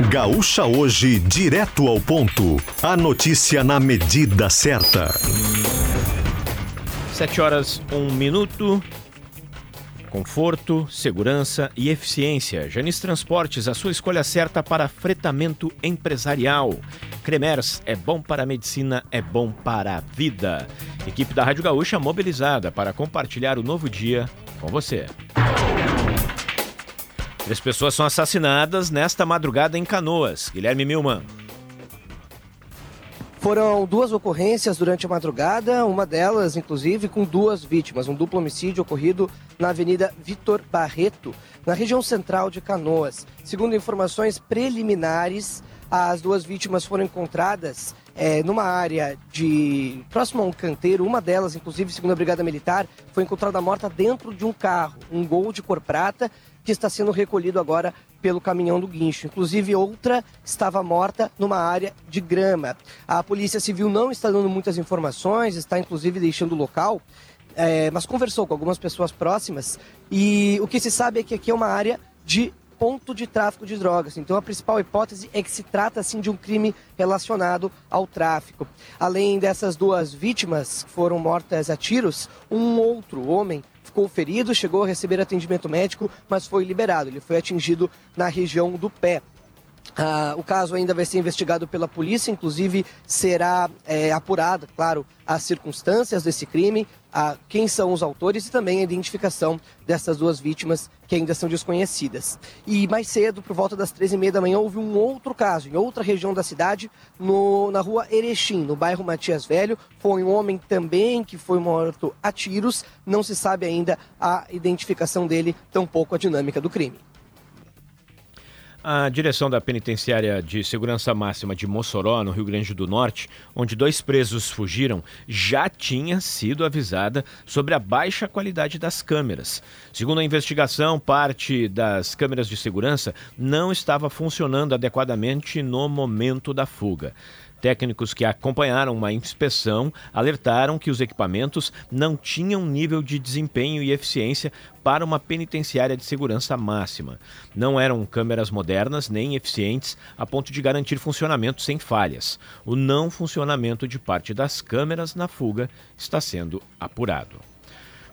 Gaúcha Hoje, direto ao ponto. A notícia na medida certa. Sete horas, um minuto. Conforto, segurança e eficiência. Janis Transportes, a sua escolha certa para fretamento empresarial. Cremers, é bom para a medicina, é bom para a vida. Equipe da Rádio Gaúcha mobilizada para compartilhar o novo dia com você. Três pessoas são assassinadas nesta madrugada em Canoas. Guilherme Milman. Foram duas ocorrências durante a madrugada, uma delas, inclusive, com duas vítimas. Um duplo homicídio ocorrido na Avenida Vitor Barreto, na região central de Canoas. Segundo informações preliminares, as duas vítimas foram encontradas é, numa área de próximo a um canteiro. Uma delas, inclusive, segundo a Brigada Militar, foi encontrada morta dentro de um carro, um Gol de cor prata, que está sendo recolhido agora pelo caminhão do guincho. Inclusive, outra estava morta numa área de grama. A Polícia Civil não está dando muitas informações, está inclusive deixando o local, é, mas conversou com algumas pessoas próximas e o que se sabe é que aqui é uma área de ponto de tráfico de drogas. Então a principal hipótese é que se trata assim de um crime relacionado ao tráfico. Além dessas duas vítimas que foram mortas a tiros, um outro homem ficou ferido, chegou a receber atendimento médico, mas foi liberado. Ele foi atingido na região do pé. Ah, o caso ainda vai ser investigado pela polícia, inclusive será é, apurada, claro, as circunstâncias desse crime, a, quem são os autores e também a identificação dessas duas vítimas que ainda são desconhecidas. E mais cedo, por volta das três e meia da manhã, houve um outro caso em outra região da cidade, no, na rua Erechim, no bairro Matias Velho. Foi um homem também que foi morto a tiros. Não se sabe ainda a identificação dele, tampouco a dinâmica do crime. A direção da Penitenciária de Segurança Máxima de Mossoró, no Rio Grande do Norte, onde dois presos fugiram, já tinha sido avisada sobre a baixa qualidade das câmeras. Segundo a investigação, parte das câmeras de segurança não estava funcionando adequadamente no momento da fuga. Técnicos que acompanharam uma inspeção alertaram que os equipamentos não tinham nível de desempenho e eficiência para uma penitenciária de segurança máxima. Não eram câmeras modernas nem eficientes a ponto de garantir funcionamento sem falhas. O não funcionamento de parte das câmeras na fuga está sendo apurado.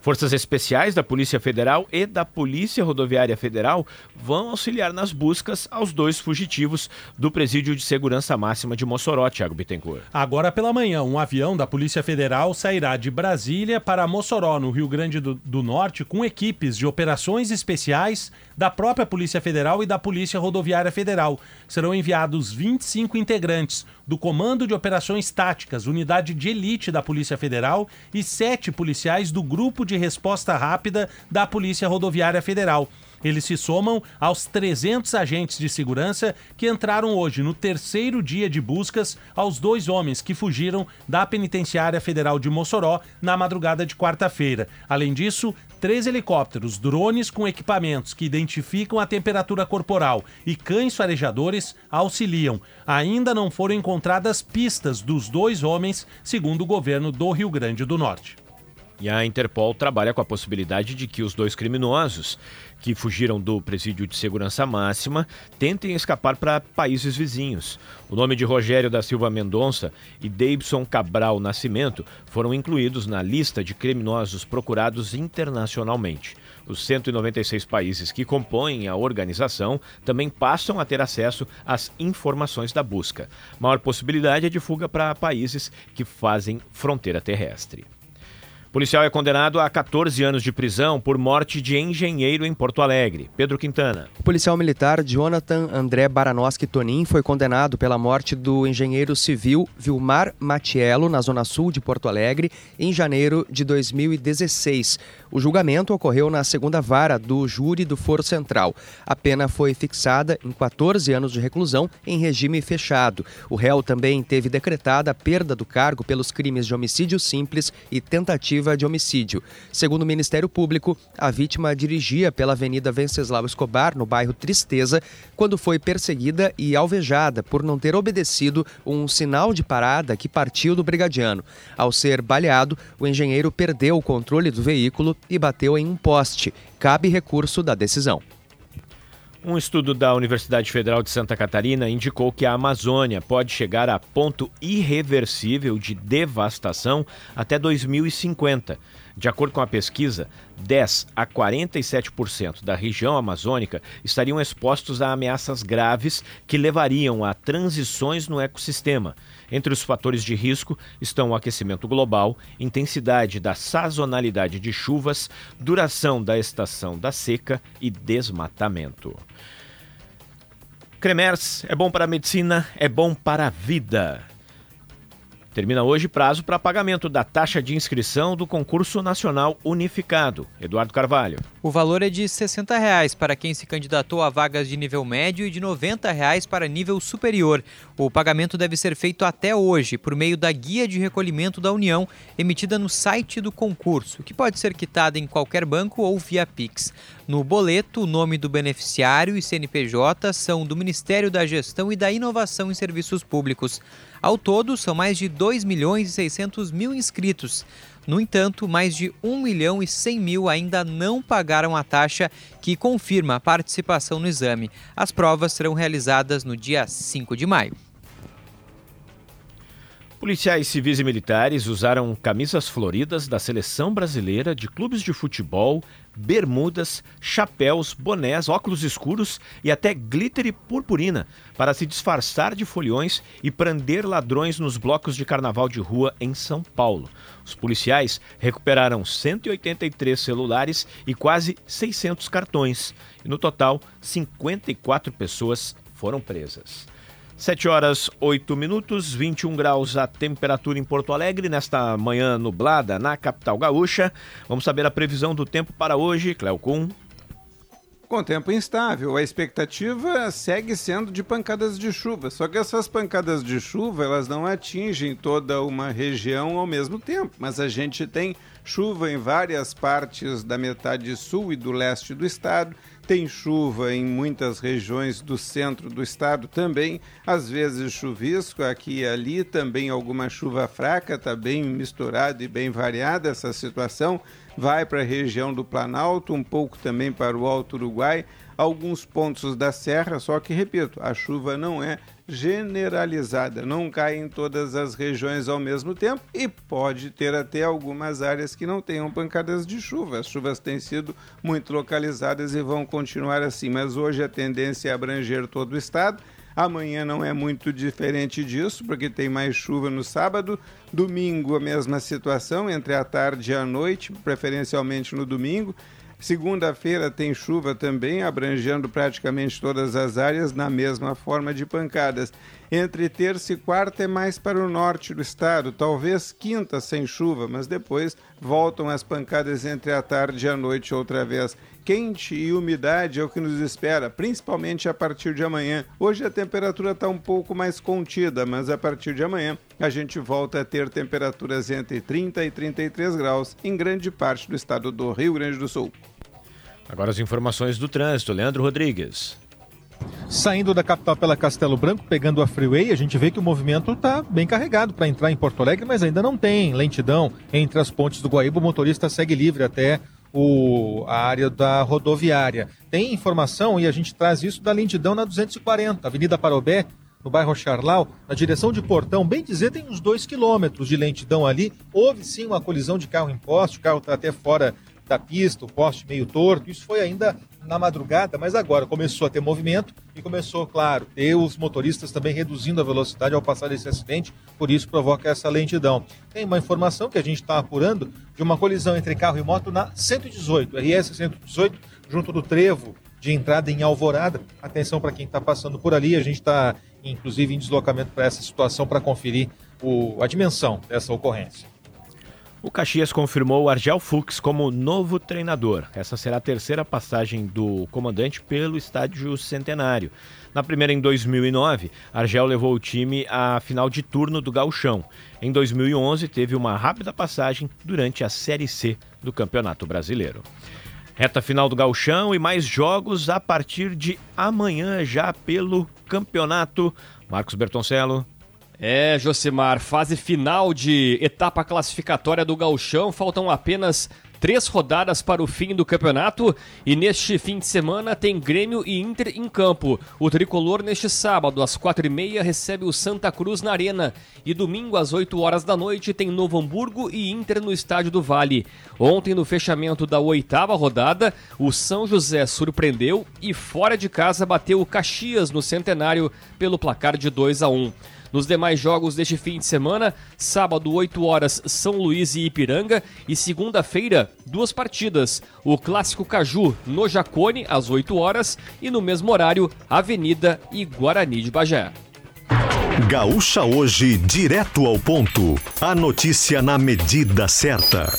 Forças especiais da Polícia Federal e da Polícia Rodoviária Federal vão auxiliar nas buscas aos dois fugitivos do Presídio de Segurança Máxima de Mossoró, Tiago Bittencourt. Agora pela manhã, um avião da Polícia Federal sairá de Brasília para Mossoró, no Rio Grande do, do Norte, com equipes de operações especiais da própria Polícia Federal e da Polícia Rodoviária Federal. Serão enviados 25 integrantes do Comando de Operações Táticas, unidade de elite da Polícia Federal, e sete policiais do Grupo de Resposta Rápida da Polícia Rodoviária Federal. Eles se somam aos 300 agentes de segurança que entraram hoje no terceiro dia de buscas aos dois homens que fugiram da Penitenciária Federal de Mossoró na madrugada de quarta-feira. Além disso, três helicópteros, drones com equipamentos que identificam a temperatura corporal e cães farejadores auxiliam. Ainda não foram encontradas pistas dos dois homens, segundo o governo do Rio Grande do Norte. E a Interpol trabalha com a possibilidade de que os dois criminosos que fugiram do presídio de segurança máxima tentem escapar para países vizinhos. O nome de Rogério da Silva Mendonça e Davidson Cabral Nascimento foram incluídos na lista de criminosos procurados internacionalmente. Os 196 países que compõem a organização também passam a ter acesso às informações da busca. Maior possibilidade é de fuga para países que fazem fronteira terrestre. Policial é condenado a 14 anos de prisão por morte de engenheiro em Porto Alegre. Pedro Quintana. O policial militar Jonathan André Baranoski Tonin foi condenado pela morte do engenheiro civil Vilmar Matiello, na zona sul de Porto Alegre, em janeiro de 2016. O julgamento ocorreu na segunda vara do júri do Foro Central. A pena foi fixada em 14 anos de reclusão em regime fechado. O réu também teve decretada a perda do cargo pelos crimes de homicídio simples e tentativa tentativa de homicídio. Segundo o Ministério Público, a vítima dirigia pela Avenida Venceslau Escobar, no bairro Tristeza, quando foi perseguida e alvejada por não ter obedecido um sinal de parada que partiu do brigadiano. Ao ser baleado, o engenheiro perdeu o controle do veículo e bateu em um poste. Cabe recurso da decisão. Um estudo da Universidade Federal de Santa Catarina indicou que a Amazônia pode chegar a ponto irreversível de devastação até 2050. De acordo com a pesquisa, 10 a 47% da região amazônica estariam expostos a ameaças graves que levariam a transições no ecossistema. Entre os fatores de risco estão o aquecimento global, intensidade da sazonalidade de chuvas, duração da estação da seca e desmatamento. Cremers é bom para a medicina, é bom para a vida. Termina hoje prazo para pagamento da taxa de inscrição do concurso nacional unificado. Eduardo Carvalho. O valor é de 60 reais para quem se candidatou a vagas de nível médio e de 90 reais para nível superior. O pagamento deve ser feito até hoje por meio da guia de recolhimento da União, emitida no site do concurso, que pode ser quitada em qualquer banco ou via Pix. No boleto, o nome do beneficiário e CNPJ são do Ministério da Gestão e da Inovação em Serviços Públicos. Ao todo, são mais de 2 milhões e 600 mil inscritos. No entanto, mais de 1 milhão e 100 mil ainda não pagaram a taxa que confirma a participação no exame. As provas serão realizadas no dia 5 de maio. Policiais civis e militares usaram camisas floridas da seleção brasileira de clubes de futebol, bermudas, chapéus, bonés, óculos escuros e até glitter e purpurina para se disfarçar de foliões e prender ladrões nos blocos de carnaval de rua em São Paulo. Os policiais recuperaram 183 celulares e quase 600 cartões. E no total, 54 pessoas foram presas. 7 horas 8 minutos, 21 graus a temperatura em Porto Alegre, nesta manhã nublada na capital gaúcha. Vamos saber a previsão do tempo para hoje, Cleocum. Com tempo instável, a expectativa segue sendo de pancadas de chuva. Só que essas pancadas de chuva, elas não atingem toda uma região ao mesmo tempo, mas a gente tem chuva em várias partes da metade sul e do leste do estado tem chuva em muitas regiões do centro do estado também, às vezes chuvisco aqui e ali, também alguma chuva fraca, está bem misturada e bem variada essa situação. Vai para a região do Planalto, um pouco também para o Alto Uruguai, alguns pontos da serra, só que, repito, a chuva não é generalizada, não cai em todas as regiões ao mesmo tempo e pode ter até algumas áreas que não tenham pancadas de chuva. As chuvas têm sido muito localizadas e vão continuar assim, mas hoje a tendência é abranger todo o estado. Amanhã não é muito diferente disso, porque tem mais chuva no sábado. Domingo, a mesma situação, entre a tarde e a noite, preferencialmente no domingo. Segunda-feira tem chuva também, abrangendo praticamente todas as áreas na mesma forma de pancadas. Entre terça e quarta é mais para o norte do estado, talvez quinta sem chuva, mas depois voltam as pancadas entre a tarde e a noite outra vez. Quente e umidade é o que nos espera, principalmente a partir de amanhã. Hoje a temperatura está um pouco mais contida, mas a partir de amanhã a gente volta a ter temperaturas entre 30 e 33 graus em grande parte do estado do Rio Grande do Sul. Agora as informações do trânsito. Leandro Rodrigues. Saindo da capital pela Castelo Branco, pegando a freeway, a gente vê que o movimento está bem carregado para entrar em Porto Alegre, mas ainda não tem lentidão entre as pontes do Guaíba. O motorista segue livre até o, a área da rodoviária. Tem informação e a gente traz isso da lentidão na 240, Avenida Parobé, no bairro Charlau, na direção de Portão, bem dizer, tem uns dois quilômetros de lentidão ali. Houve sim uma colisão de carro em poste, o carro está até fora da pista, o poste meio torto. Isso foi ainda na madrugada, mas agora começou a ter movimento e começou, claro, ter os motoristas também reduzindo a velocidade ao passar esse acidente, por isso provoca essa lentidão. Tem uma informação que a gente está apurando de uma colisão entre carro e moto na 118, RS 118, junto do trevo de entrada em Alvorada. Atenção para quem está passando por ali, a gente está inclusive em deslocamento para essa situação para conferir o, a dimensão dessa ocorrência. O Caxias confirmou Argel Fux como novo treinador. Essa será a terceira passagem do comandante pelo estádio Centenário. Na primeira, em 2009, Argel levou o time à final de turno do Gauchão. Em 2011, teve uma rápida passagem durante a Série C do Campeonato Brasileiro. Reta final do Gauchão e mais jogos a partir de amanhã já pelo campeonato. Marcos Bertoncello. É, Josimar, fase final de etapa classificatória do Gauchão, faltam apenas três rodadas para o fim do campeonato e neste fim de semana tem Grêmio e Inter em campo. O tricolor neste sábado às quatro e meia recebe o Santa Cruz na Arena e domingo às 8 horas da noite tem Novo Hamburgo e Inter no Estádio do Vale. Ontem no fechamento da oitava rodada, o São José surpreendeu e fora de casa bateu o Caxias no Centenário pelo placar de 2 a 1. Nos demais jogos deste fim de semana, sábado 8 horas São Luís e Ipiranga e segunda-feira duas partidas. O clássico Caju no Jacone às 8 horas e no mesmo horário Avenida e Guarani de Bagé. Gaúcha hoje, direto ao ponto. A notícia na medida certa.